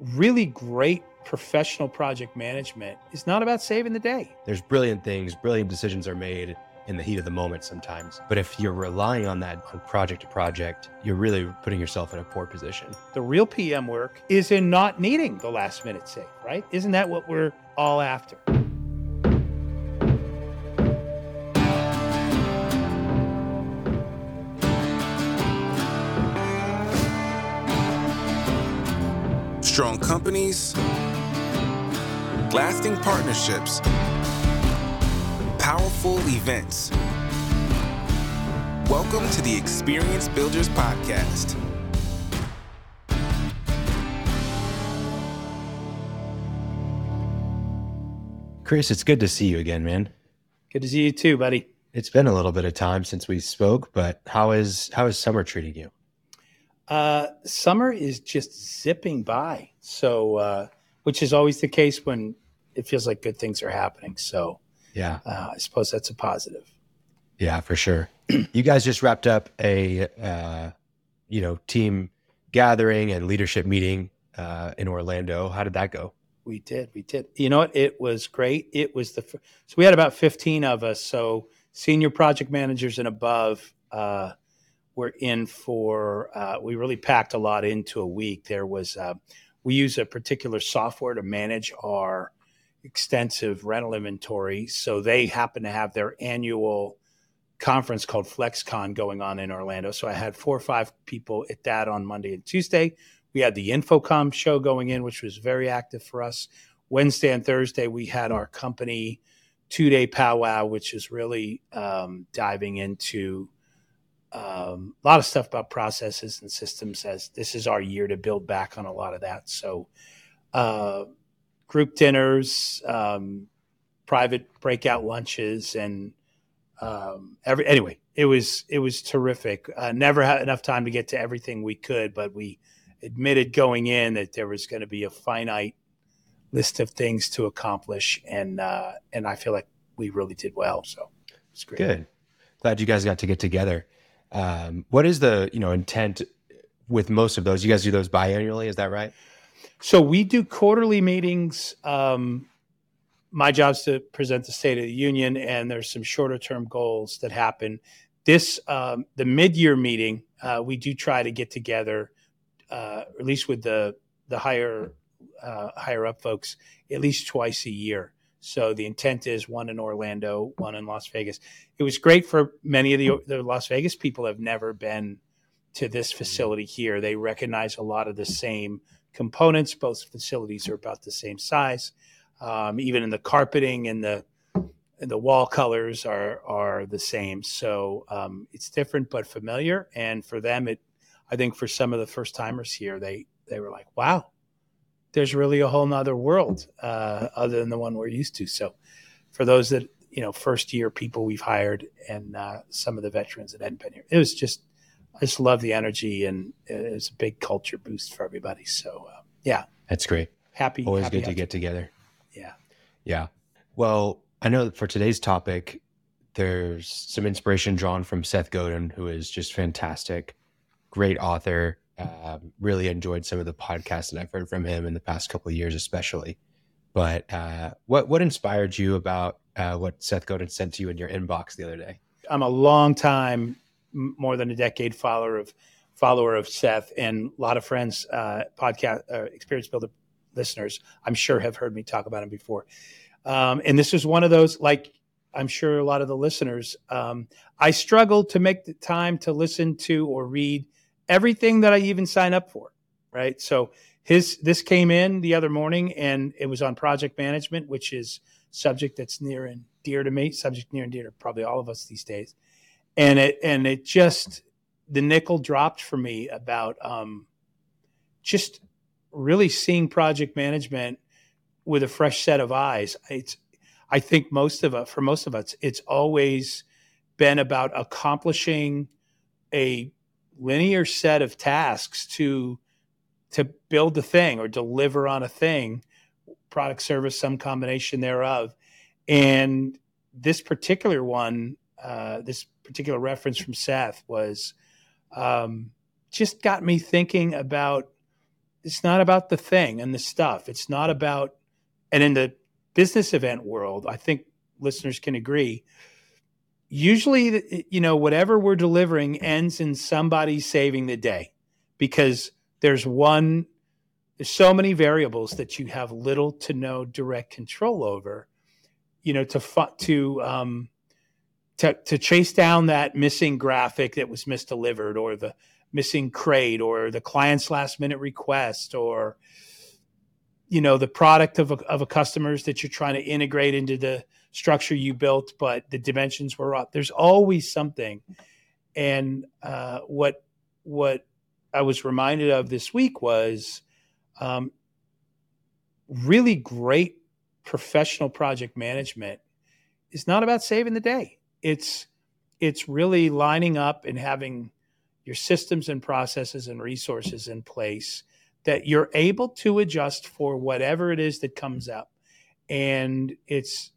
really great professional project management is not about saving the day. There's brilliant things, brilliant decisions are made in the heat of the moment sometimes. But if you're relying on that on project to project, you're really putting yourself in a poor position. The real PM work is in not needing the last minute save, right? Isn't that what we're all after? Companies, lasting partnerships, powerful events. Welcome to the Experience Builders Podcast. Chris, it's good to see you again, man. Good to see you too, buddy. It's been a little bit of time since we spoke, but how is how is summer treating you? Uh, summer is just zipping by. So, uh, which is always the case when it feels like good things are happening. So, Yeah. uh, I suppose that's a positive. Yeah, for sure. you guys just wrapped up a uh, you know, team gathering and leadership meeting uh, in Orlando. How did that go? We did. We did. You know what? It was great. It was the fir- so we had about fifteen of us. So senior project managers and above uh, were in for. Uh, we really packed a lot into a week. There was. Uh, we use a particular software to manage our extensive rental inventory. So they happen to have their annual conference called FlexCon going on in Orlando. So I had four or five people at that on Monday and Tuesday. We had the InfoComm show going in, which was very active for us. Wednesday and Thursday, we had our company two day powwow, which is really um, diving into um, a lot of stuff about processes and systems as this is our year to build back on a lot of that. So, uh, group dinners, um, private breakout lunches, and um, every anyway, it was it was terrific. Uh, never had enough time to get to everything we could, but we admitted going in that there was going to be a finite list of things to accomplish, and uh, and I feel like we really did well. So it's great. Good. Glad you guys got to get together. Um, what is the you know intent with most of those? You guys do those biannually, is that right? So we do quarterly meetings. Um, my job's to present the State of the Union, and there's some shorter term goals that happen. This um, the mid year meeting, uh, we do try to get together, uh, at least with the the higher uh, higher up folks, at least twice a year. So the intent is one in Orlando, one in Las Vegas. It was great for many of the, the Las Vegas people have never been to this facility here. They recognize a lot of the same components. Both facilities are about the same size. Um, even in the carpeting and the and the wall colors are are the same. So um, it's different but familiar. And for them, it I think for some of the first timers here, they they were like, "Wow, there's really a whole nother world uh, other than the one we're used to." So for those that you know, first year people we've hired and uh, some of the veterans that hadn't been here, it was just I just love the energy and it was a big culture boost for everybody. So uh, yeah, That's great. happy. Always happy good to get together. Yeah. Yeah. Well, I know that for today's topic, there's some inspiration drawn from Seth Godin, who is just fantastic, great author. Um, really enjoyed some of the podcasts that I've heard from him in the past couple of years, especially. But uh, what what inspired you about uh, what Seth Godin sent to you in your inbox the other day? I'm a long time, more than a decade follower of follower of Seth, and a lot of friends, uh, podcast uh, experience builder listeners, I'm sure have heard me talk about him before. Um, and this is one of those, like I'm sure a lot of the listeners, um, I struggled to make the time to listen to or read everything that I even sign up for. Right, so his this came in the other morning, and it was on project management, which is subject that's near and dear to me, subject near and dear to probably all of us these days. And it and it just the nickel dropped for me about um, just really seeing project management with a fresh set of eyes. It's I think most of us, for most of us, it's always been about accomplishing a linear set of tasks to to build a thing or deliver on a thing, product, service, some combination thereof. And this particular one, uh, this particular reference from Seth was um, just got me thinking about it's not about the thing and the stuff. It's not about, and in the business event world, I think listeners can agree. Usually, you know, whatever we're delivering ends in somebody saving the day because there's one, there's so many variables that you have little to no direct control over. You know, to to um, to to chase down that missing graphic that was misdelivered or the missing crate or the client's last minute request or you know the product of a, of a customers that you're trying to integrate into the structure you built but the dimensions were off. There's always something. And uh, what what i was reminded of this week was um, really great professional project management is not about saving the day. It's it's really lining up and having your systems and processes and resources in place that you're able to adjust for whatever it is that comes up. And it's,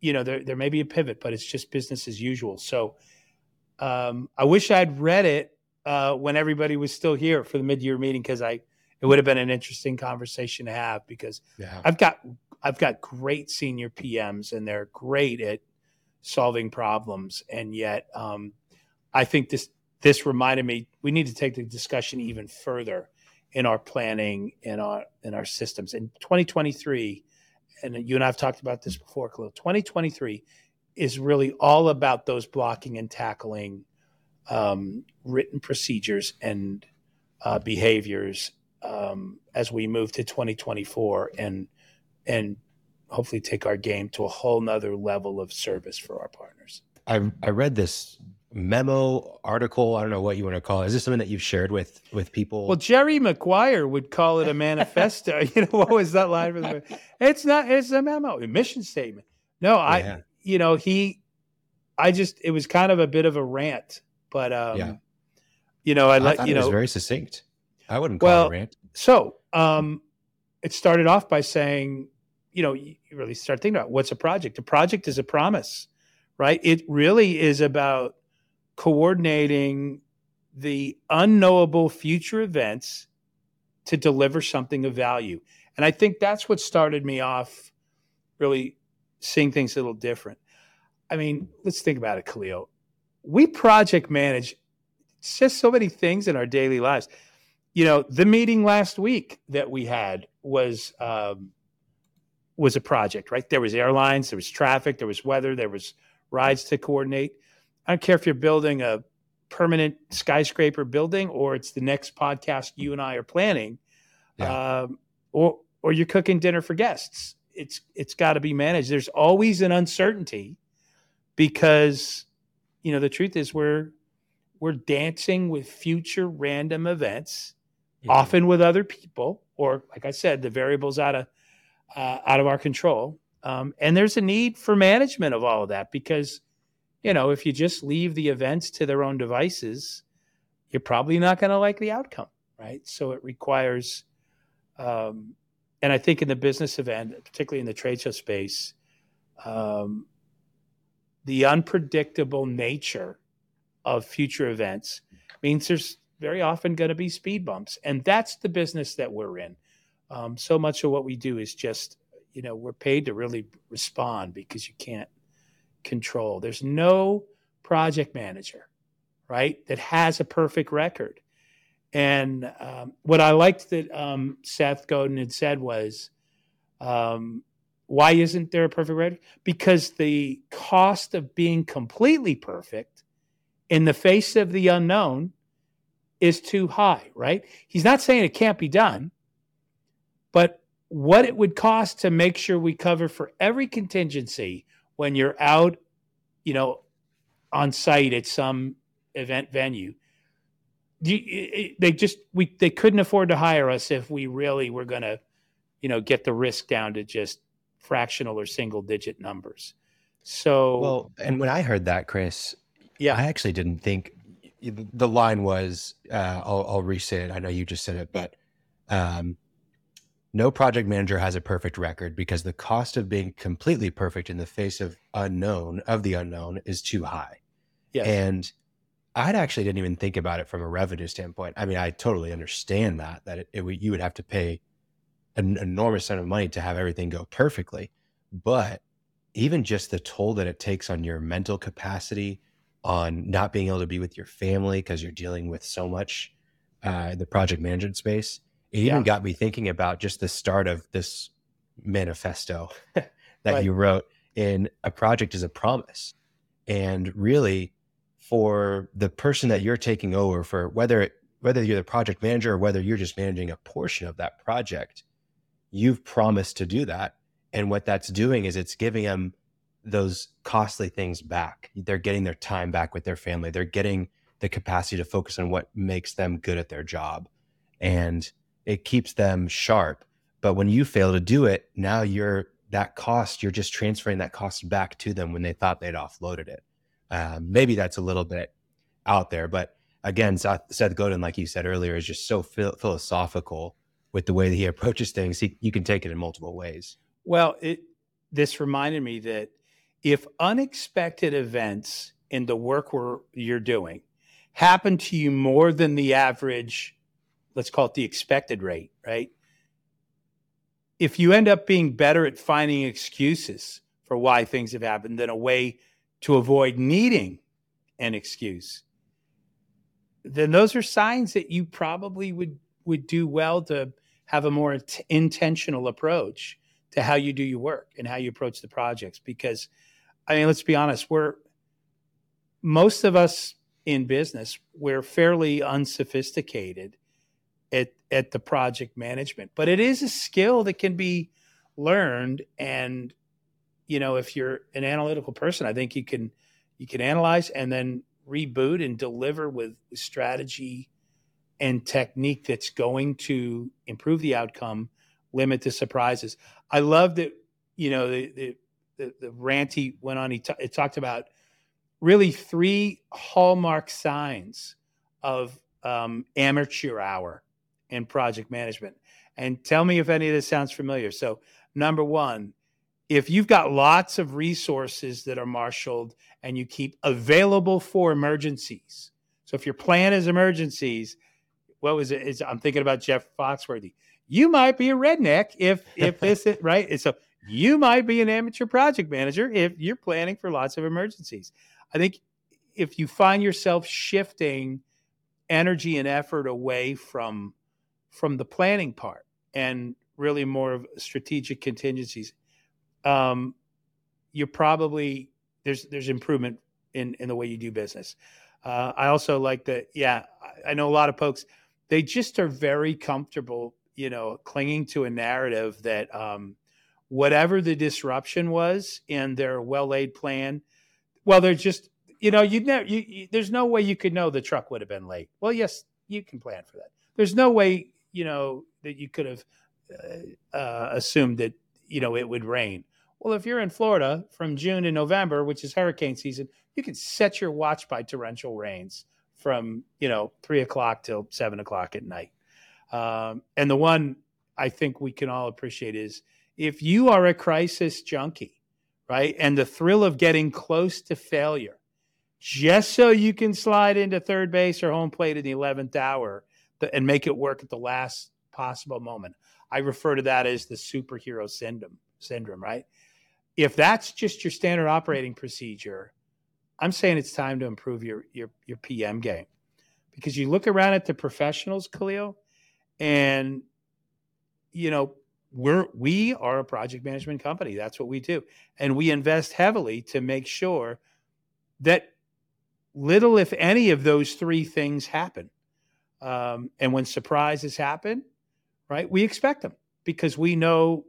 you know, there, there may be a pivot, but it's just business as usual. So um, I wish I'd read it uh, when everybody was still here for the mid-year meeting because I it would have been an interesting conversation to have because yeah. I've got I've got great senior PMs and they're great at solving problems, and yet um, I think this this reminded me we need to take the discussion even further in our planning in our in our systems in 2023 and you and I've talked about this before Khalil 2023 is really all about those blocking and tackling um, written procedures and uh, behaviors um, as we move to 2024 and and hopefully take our game to a whole nother level of service for our partners. I I read this memo article i don't know what you want to call it. Is this something that you've shared with with people? Well jerry maguire would call it a manifesto. You know what was that line from the it's not it's a memo a mission statement. No i yeah. you know he i just it was kind of a bit of a rant but um yeah. you know i, let you know. very succinct. I wouldn't call well, it a rant. so um it started off by saying you know you really start thinking about what's a project? A project is a promise right? It really is about coordinating the unknowable future events to deliver something of value. And I think that's what started me off really seeing things a little different. I mean, let's think about it, Khalil. We project manage just so many things in our daily lives. You know, the meeting last week that we had was um, was a project, right? There was airlines, there was traffic, there was weather, there was rides to coordinate. I don't care if you're building a permanent skyscraper building or it's the next podcast you and I are planning, yeah. um, or or you're cooking dinner for guests. It's it's got to be managed. There's always an uncertainty because you know the truth is we're we're dancing with future random events, yeah. often with other people, or like I said, the variables out of uh, out of our control. Um, and there's a need for management of all of that because you know, if you just leave the events to their own devices, you're probably not going to like the outcome, right? So it requires, um, and I think in the business event, particularly in the trade show space, um, the unpredictable nature of future events means there's very often going to be speed bumps, and that's the business that we're in. Um, so much of what we do is just, you know, we're paid to really respond because you can't control. There's no project manager, right, that has a perfect record. And um, what I liked that um, Seth Godin had said was, um, why isn't there a perfect record? Because the cost of being completely perfect in the face of the unknown is too high, right? He's not saying it can't be done, but what it would cost to make sure we cover for every contingency when you're out, you know, on site at some event venue. You, they just we they couldn't afford to hire us if we really were going to, you know, get the risk down to just fractional or single digit numbers. So well, and when I heard that, Chris, yeah, I actually didn't think the line was. Uh, I'll, I'll re-say it. I know you just said it, but um, no project manager has a perfect record because the cost of being completely perfect in the face of unknown of the unknown is too high. Yes. And I actually didn't even think about it from a revenue standpoint. I mean, I totally understand that that it, it you would have to pay an enormous amount of money to have everything go perfectly, but even just the toll that it takes on your mental capacity, on not being able to be with your family because you're dealing with so much uh, in the project management space, it even Yeah. got me thinking about just the start of this manifesto that Right. you wrote in a project is a promise. And really, for the person that you're taking over, for whether it, whether you're the project manager or whether you're just managing a portion of that project, you've promised to do that. And what that's doing is it's giving them those costly things back. They're getting their time back with their family. They're getting the capacity to focus on what makes them good at their job. And it keeps them sharp. But when you fail to do it, now you're that cost, you're just transferring that cost back to them when they thought they'd offloaded it. Um, maybe that's a little bit out there, but again, Seth, Seth Godin, like you said earlier, is just so phil- philosophical with the way that he approaches things. He, you can take it in multiple ways. Well, it this reminded me that if unexpected events in the work you're doing happen to you more than the average, let's call it the expected rate, right? If you end up being better at finding excuses for why things have happened than a way to avoid needing an excuse, then those are signs that you probably would would do well to have a more int- intentional approach to how you do your work and how you approach the projects because i mean let's be honest we're most of us in business we're fairly unsophisticated at the project management but it is a skill that can be learned. And you know if you're an analytical person i think you can you can analyze and then reboot and deliver with strategy and technique that's going to improve the outcome limit the surprises. I love that you know the the, the, the rant he went on he ta- it talked about really three hallmark signs of um, amateur hour in project management and tell me if any of this sounds familiar so number one if you've got lots of resources that are marshaled and you keep available for emergencies so if your plan is emergencies what was it? It's, I'm thinking about Jeff Foxworthy. You might be a redneck if if this is right. And so you might be an amateur project manager if you're planning for lots of emergencies. I think if you find yourself shifting energy and effort away from from the planning part and really more of strategic contingencies, um, you're probably there's there's improvement in in the way you do business. Uh, I also like that. Yeah, I, I know a lot of folks they just are very comfortable, you know, clinging to a narrative that um, whatever the disruption was in their well laid plan, well, they're just, you know, you'd never, you, you, there's no way you could know the truck would have been late. Well, yes, you can plan for that. There's no way, you know, that you could have uh, uh, assumed that, you know, it would rain. Well, if you're in Florida from June to November, which is hurricane season, you can set your watch by torrential rains from you know three o'clock till seven o'clock at night. Um, and the one I think we can all appreciate is if you are a crisis junkie, right, and the thrill of getting close to failure, just so you can slide into third base or home plate in the eleventh hour and make it work at the last possible moment. I refer to that as the superhero syndrome. Syndrome, right? If that's just your standard operating procedure, I'm saying it's time to improve your your your PM game because you look around at the professionals, Khalil, and you know we're we are a project management company. That's what we do, and we invest heavily to make sure that little, if any, of those three things happen. Um, and when surprises happen, right, we expect them because we know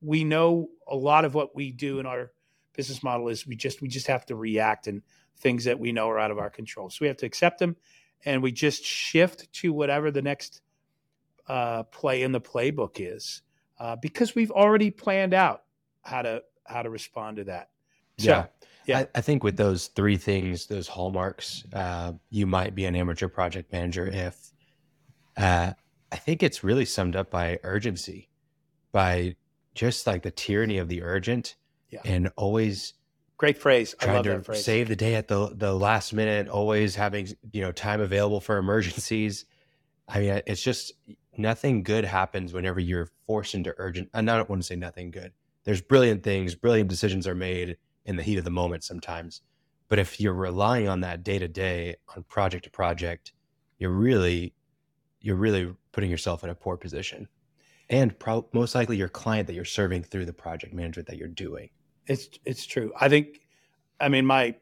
we know a lot of what we do in our business model is we just we just have to react and things that we know are out of our control. So we have to accept them, and we just shift to whatever the next uh, play in the playbook is, uh, because we've already planned out how to how to respond to that. So, yeah. Yeah. I, I think with those three things, those hallmarks, uh, you might be an amateur project manager if uh, I think it's really summed up by urgency, by just like the tyranny of the urgent Yeah. and always Great phrase. I trying love to that phrase. save the day at the the last minute, always having you know time available for emergencies. I mean, it's just nothing good happens whenever you're forced into urgent. And I don't want to say nothing good. There's brilliant things, brilliant decisions are made in the heat of the moment sometimes. But if you're relying on that day to day, on project to project, you're really, you're really putting yourself in a poor position, and pro- most likely your client that you're serving through the project management that you're doing. It's it's true. I think, I mean, my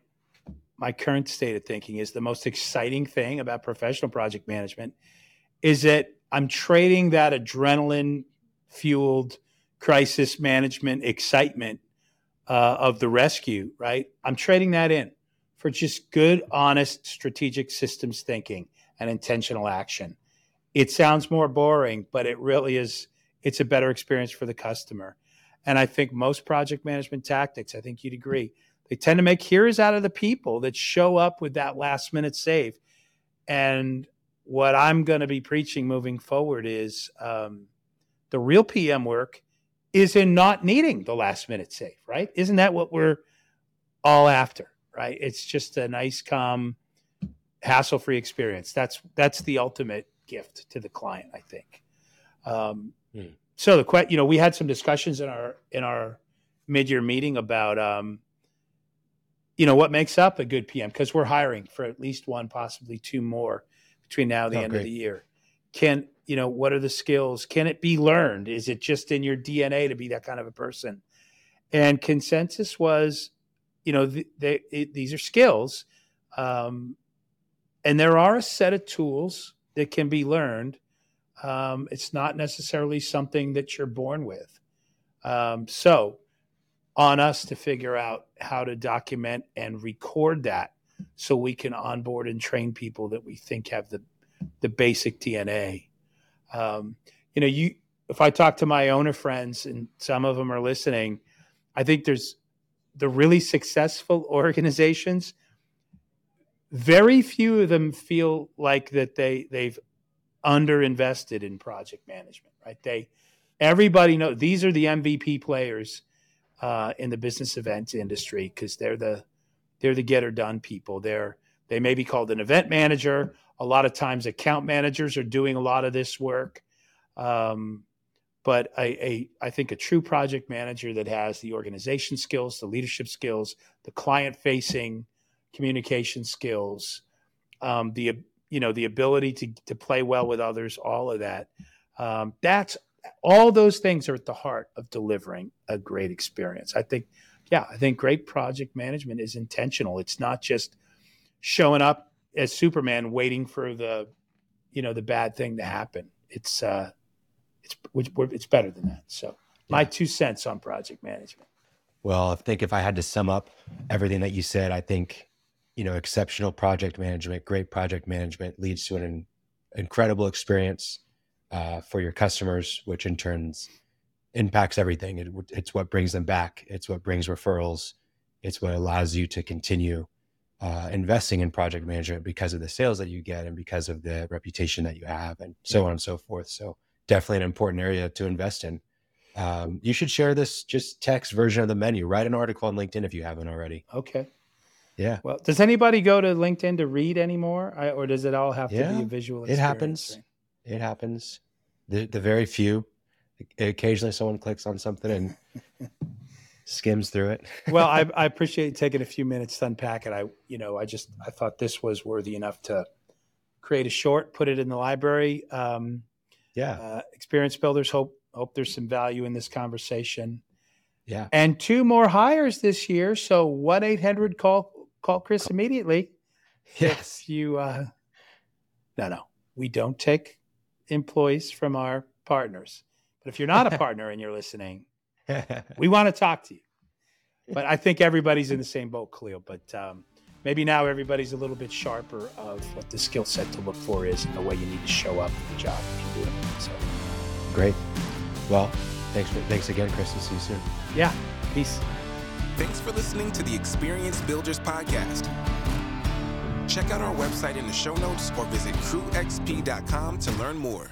my current state of thinking is the most exciting thing about professional project management is that I'm trading that adrenaline fueled crisis management excitement uh, of the rescue. Right, I'm trading that in for just good, honest, strategic systems thinking and intentional action. It sounds more boring, but it really is. It's a better experience for the customer. And I think most project management tactics, I think you'd agree, they tend to make heroes out of the people that show up with that last minute save. And what I'm going to be preaching moving forward is um, the real PM work is in not needing the last minute save, right? Isn't that what we're all after, right? It's just a nice, calm, hassle free experience. That's that's the ultimate gift to the client, I think. Um, Hmm. So the que- you know, we had some discussions in our in our mid year meeting about um, you know what makes up a good PM because we're hiring for at least one, possibly two more between now and the Oh, end great. of the year. Can you know what are the skills? Can it be learned? Is it just in your DNA to be that kind of a person? And consensus was, you know, th- they, it, these are skills, um, and there are a set of tools that can be learned. Um, it's not necessarily something that you're born with. Um, so, on us to figure out how to document and record that so we can onboard and train people that we think have the the basic DNA. Um, you know, you if I talk to my owner friends and some of them are listening, I think there's the really successful organizations. Very few of them feel like that they they've underinvested in project management, right? They everybody know these are the MVP players uh, in the business event industry because they're the they're the get or done people. They're they may be called an event manager. A lot of times, account managers are doing a lot of this work. Um, but I think a true project manager that has the organization skills, the leadership skills, the client facing communication skills, um, the you know the ability to to play well with others, all of that. Um, that's all those things are at the heart of delivering a great experience. I think, yeah, I think great project management is intentional. It's not just showing up as Superman waiting for the, you know, the bad thing to happen. It's uh, it's it's better than that. So my two cents on project management. Well, I think if I had to sum up everything that you said, I think, you know, exceptional project management, great project management leads to an incredible experience uh, for your customers, which in turns impacts everything. It, it's what brings them back. It's what brings referrals. It's what allows you to continue uh, investing in project management because of the sales that you get and because of the reputation that you have and so on and so forth. So definitely an important area to invest in. Um, you should share this just text version of the menu. Write an article on LinkedIn if you haven't already. Okay. Yeah, Well, does anybody go to LinkedIn to read anymore, I, or does it all have to be a visual? it happens. it happens. The the very few. Occasionally, someone clicks on something and skims through it. well, I, I appreciate you taking a few minutes to unpack it. I, you know, I just I thought this was worthy enough to create a short, put it in the library. Um, yeah, uh, experience builders hope hope there's some value in this conversation. yeah. And two more hires this year, so one eight hundred call call Chris immediately. Yes. If you, uh, no, no, we don't take employees from our partners. But if you're not a partner and you're listening, we want to talk to you. But I think everybody's in the same boat, Khalil. But um, maybe now everybody's a little bit sharper of what the skill set to look for is and the way you need to show up for the job if you do it. So, Great. Well, thanks for, thanks again, Chris. and see you soon. yeah, peace. Thanks for listening to the Experience Builders Podcast. Check out our website in the show notes or visit crewxp.com to learn more.